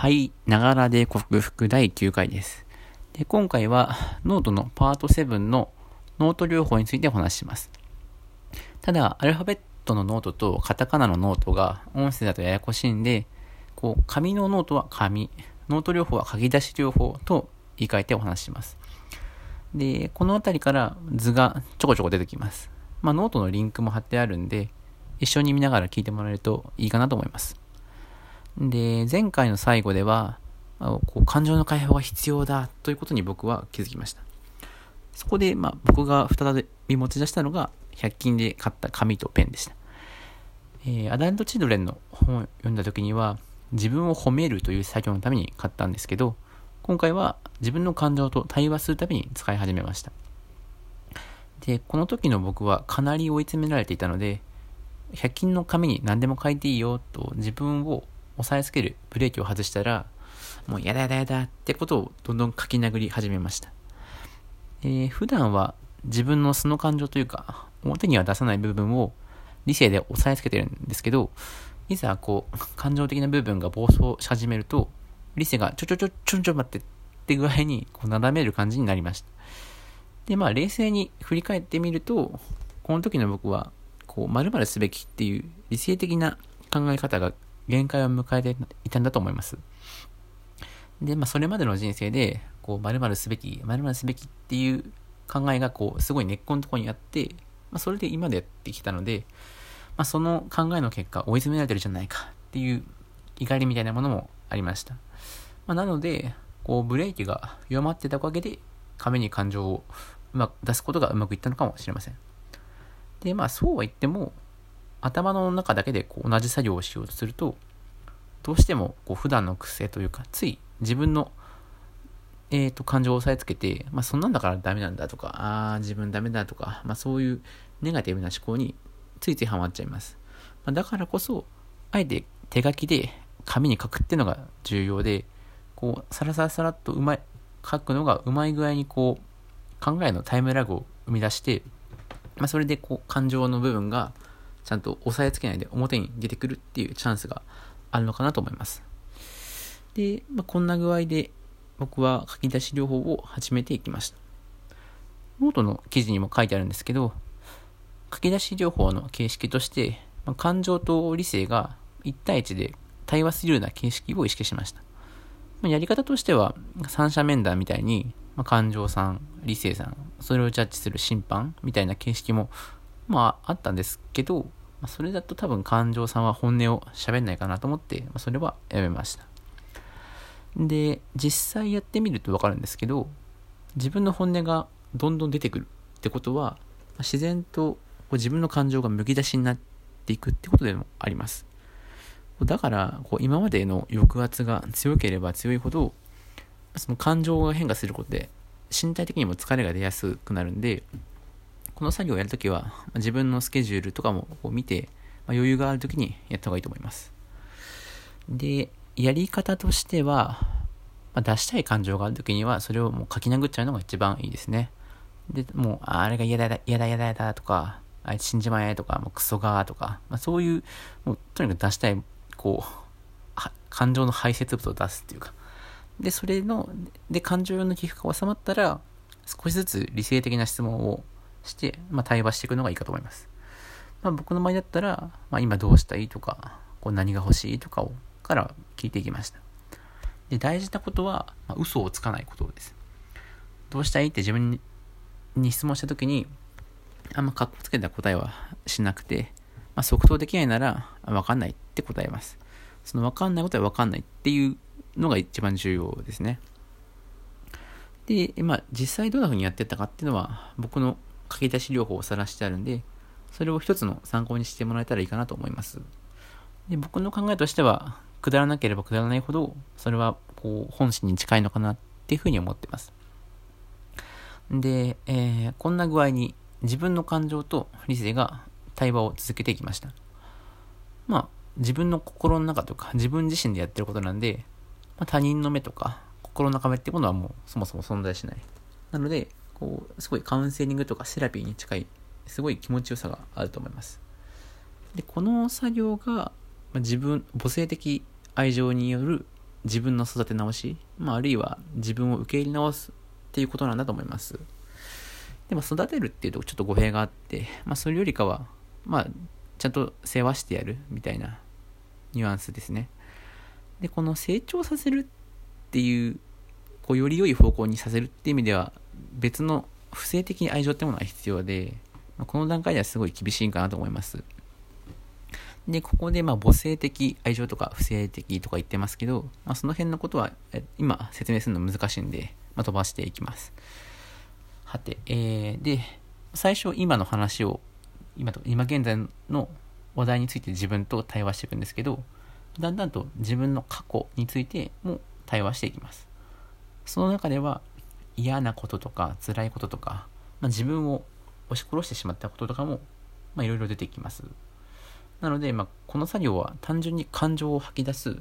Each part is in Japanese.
はい、ながらで克服第9回です。で今回はノートのパート7のノート療法についてお話しします。ただ、アルファベットのノートとカタカナのノートが音声だとややこしいんで、こう、紙のノートは紙、ノート療法は書き出し療法と言い換えてお話しします。で、この辺りから図がちょこちょこ出てきます。まあ、ノートのリンクも貼ってあるんで、一緒に見ながら聞いてもらえるといいかなと思います。で、前回の最後では、こう感情の解放が必要だということに僕は気づきました。そこで、まあ、僕が再び持ち出したのが、100均で買った紙とペンでした。えー、アダルト・チドレンの本を読んだ時には、自分を褒めるという作業のために買ったんですけど、今回は自分の感情と対話するために使い始めました。で、この時の僕はかなり追い詰められていたので、100均の紙に何でも書いていいよと自分を押さえつけるブレーキを外したら、もうやだやだやだってことをどんどん書き殴り始めました。えー、普段は自分の素の感情というか、表には出さない部分を理性で押さえつけてるんですけど、いざこう、感情的な部分が暴走し始めると、理性がちょちょちょちょちょ待ってって具合にこうなだめる感じになりました。で、まあ冷静に振り返ってみると、この時の僕は、こう、〇〇すべきっていう理性的な考え方が限界を迎えていたんだと思います。で、まあ、それまでの人生で、こう、〇〇すべき、〇〇すべきっていう考えが、こう、すごい根っこのところにあって、まあ、それで今でやってきたので、まあ、その考えの結果、追い詰められてるじゃないかっていう怒りみたいなものもありました。まあ、なので、こう、ブレーキが弱まってたおかげで、亀に感情をうまく出すことがうまくいったのかもしれません。で、まあ、そうは言っても、頭の中だけでこう同じ作業をしようとすると、どうしてもこう普段の癖というか、つい自分の、えー、と感情を押さえつけて、まあ、そんなんだからダメなんだとか、ああ、自分ダメだとか、まあ、そういうネガティブな思考についついハマっちゃいます。まあ、だからこそ、あえて手書きで紙に書くっていうのが重要で、こう、サラサラサラっとうまい、書くのがうまい具合にこう、考えのタイムラグを生み出して、まあ、それでこう、感情の部分が、ちゃんと押さえつけないで表に出てくるっていうチャンスがあるのかなと思います。で、まあ、こんな具合で僕は書き出し療法を始めていきました。ノートの記事にも書いてあるんですけど、書き出し療法の形式として、まあ、感情と理性が1対1で対話するような形式を意識しました。まあ、やり方としては、三者面談みたいに、まあ、感情さん、理性さん、それをジャッジする審判みたいな形式も、まあ、あったんですけど、まあ、それだと多分感情さんは本音を喋んないかなと思って、まあ、それはやめました。で、実際やってみるとわかるんですけど、自分の本音がどんどん出てくるってことは、自然とこう自分の感情がむき出しになっていくってことでもあります。だから、こう今までの抑圧が強ければ強いほど、その感情が変化することで、身体的にも疲れが出やすくなるんで、この作業をやるときは、自分のスケジュールとかも見て、まあ余裕があるときにやった方がいいと思います。で、やり方としては、まあ出したい感情があるときには、それをもう書き殴っちゃうのが一番いいですね。で、もう、あれが嫌だ、嫌だ、嫌だ、嫌だとか、あいつ死んじまえとか、もうクソがとか、まあ、そういう、もうとにかく出したい、こう、感情の排泄物を出すっていうか。で、それの、で、感情の起伏が収まったら、少しずつ理性的な質問をして、まあ、対話していくのがいいかと思います。まあ、僕の場合だったら、まあ、今どうしたいとか、こう何が欲しいとかを、から聞いていきました。で、大事なことは、まあ、嘘をつかないことです。どうしたいって自分に質問したときに、あんま格好つけた答えはしなくて、まあ、即答できないなら、わかんないって答えます。そのわかんないことはわかんないっていうのが一番重要ですね。で、まあ、実際どんな風にやってたかっていうのは、僕の書き出し療法を晒してあるんで、それを一つの参考にしてもらえたらいいかなと思います。で僕の考えとしては、くだらなければくだらないほど、それはこう本心に近いのかなっていうふうに思ってます。で、えー、こんな具合に自分の感情と理性が対話を続けていきました。まあ、自分の心の中とか自分自身でやってることなんで、まあ、他人の目とか心の壁ってものはもうそもそも存在しない。なので、こう、すごいカウンセリングとかセラピーに近い、すごい気持ちよさがあると思います。で、この作業が、ま自分、母性的愛情による自分の育て直し、まあ、あるいは自分を受け入れ直すっていうことなんだと思います。でも育てるっていうとちょっと語弊があって、まあ、それよりかは、まあ、ちゃんと世話してやるみたいなニュアンスですね。で、この成長させるっていう、こうより良い方向にさせるっていう意味では、別の不正的に愛情ってものが必要で、まあ、この段階ではすごい厳しいかなと思います。で、ここでまあ母性的愛情とか不正的とか言ってますけど、まあ、その辺のことは今説明するの難しいんで、まあ、飛ばしていきます。はて、えー、で、最初今の話を今と、今現在の話題について自分と対話していくんですけど、だんだんと自分の過去についても対話していきます。その中では嫌なこととか辛いこととか、まあ、自分を押し殺してしまったこととかも、いろいろ出てきます。なので、まあ、この作業は単純に感情を吐き出す、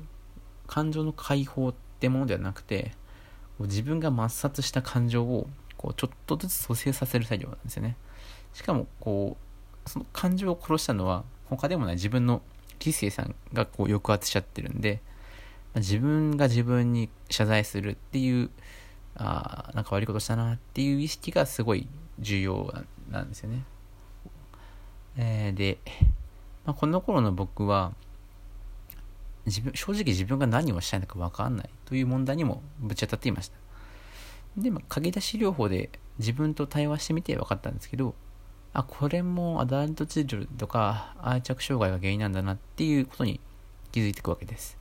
感情の解放ってものではなくて、自分が抹殺した感情をこうちょっとずつ蘇生させる作業なんですよね。しかも、こう、その感情を殺したのは他でもない自分の理性さんがこう抑圧しちゃってるんで、自分が自分に謝罪するっていうあなんか悪いことしたなっていう意識がすごい重要なんですよね。えー、で、まあ、この頃の僕は自分正直自分が何をしたいのか分かんないという問題にもぶち当たっていました。で、まあ、鍵出し療法で自分と対話してみて分かったんですけど、あ、これもアダルトチルドとか愛着障害が原因なんだなっていうことに気づいていくわけです。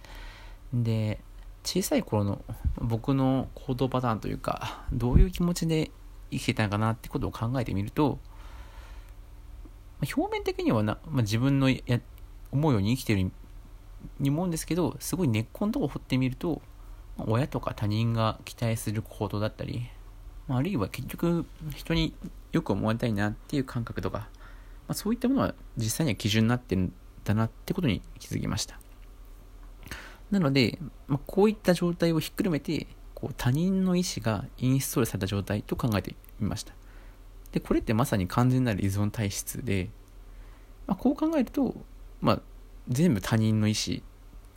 で、小さい頃の僕の行動パターンというか、どういう気持ちで生きてたのかなってことを考えてみると、表面的にはな、まあ、自分のや思うように生きてるに思うんですけど、すごい根っこのとこを掘ってみると、親とか他人が期待する行動だったり、あるいは結局人によく思われたいなっていう感覚とか、まあ、そういったものは実際には基準になってるんだなってことに気づきました。なので、まあ、こういった状態をひっくるめて、こう他人の意思がインストールされた状態と考えてみました。で、これってまさに完全なる依存体質で、まあ、こう考えると、まあ、全部他人の意思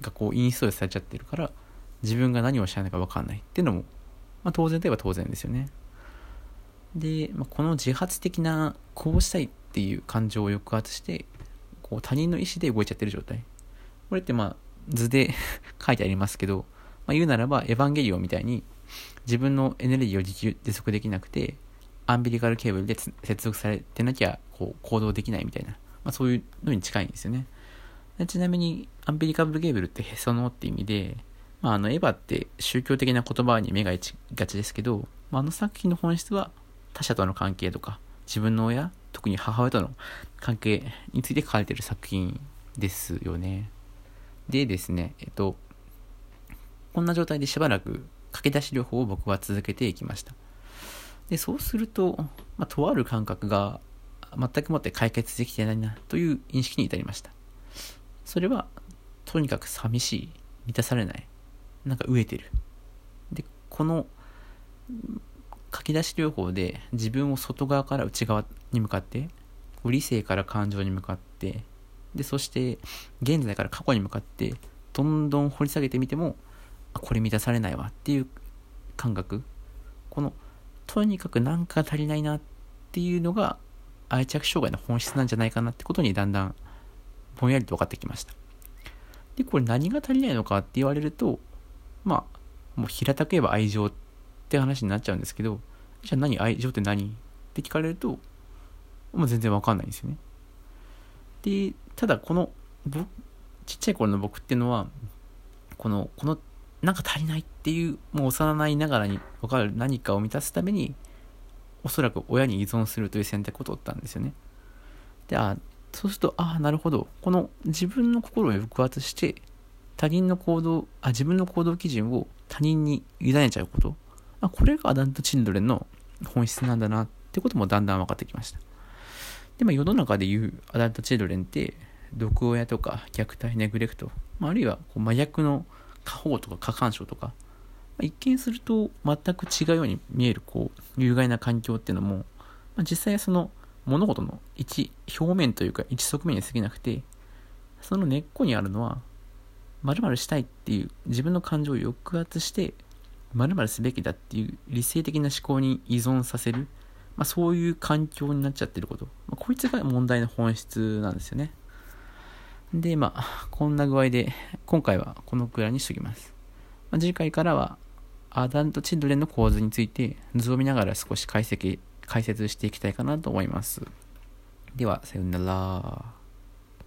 がこうインストールされちゃってるから、自分が何をしたいのか分かんないっていうのも、まあ、当然といえば当然ですよね。で、まあ、この自発的なこうしたいっていう感情を抑圧してこう他人の意思で動いちゃってる状態これってまあ図で 書いてありますけど、まあ、言うならばエヴァンゲリオンみたいに自分のエネルギーを自給自足できなくてアンビリカルケーブルで接続されてなきゃこう行動できないみたいな、まあ、そういうのに近いんですよねちなみにアンビリカルケーブルってへそのって意味で、まあ、あのエヴァって宗教的な言葉に目がいちがちですけど、まあ、あの作品の本質は他者との関係とか、自分の親、特に母親との関係について書かれている作品ですよね。でですね、えっと、こんな状態でしばらく駆け出し療法を僕は続けていきました。で、そうすると、まあ、とある感覚が全くもって解決できてないなという認識に至りました。それは、とにかく寂しい、満たされない、なんか飢えてる。で、この書き出し療法で自分を外側から内側に向かって理性から感情に向かってでそして現在から過去に向かってどんどん掘り下げてみてもこれ満たされないわっていう感覚。このとにかく何か足りないなっていうのが愛着障害の本質なんじゃないかなってことにだんだんぼんやりと分かってきました。でこれ何が足りないのかって言われるとまあもう平たく言えば愛情って話になっちゃうんですけど、じゃあ何愛情って何？って聞かれると、もう全然わかんないんですよね。で、ただこの、僕、ちっちゃい頃の僕っていうのは、この、この、なんか足りないっていう、もう幼いながらに分かる何かを満たすために、おそらく親に依存するという選択を取ったんですよね。で、あ、そうすると、ああ、なるほど。この自分の心を抑圧して、他人の行動、あ、自分の行動基準を他人に委ねちゃうこと。あ、これがアダルトチルドレンの本質なんだなってこともだんだん分かってきました。で、まあ、世の中でいうアダルトチルドレンって、毒親とか虐待、ネグレクト、まあ、あるいはこう麻薬の過保護とか過干渉とか、まあ、一見すると全く違うように見えるこう有害な環境っていうのも、まあ、実際はその物事の一表面というか一側面に過ぎなくてその根っこにあるのは〇〇したいっていう自分の感情を抑圧して〇〇すべきだっていう理性的な思考に依存させる、まあ、そういう環境になっちゃってること、こいつが問題の本質なんですよね。でまあこんな具合で今回はこのくらいにしときます、まあ、次回からはアダント・チルドレンの構図について図を見ながら少し解析解説していきたいかなと思います。ではさようなら。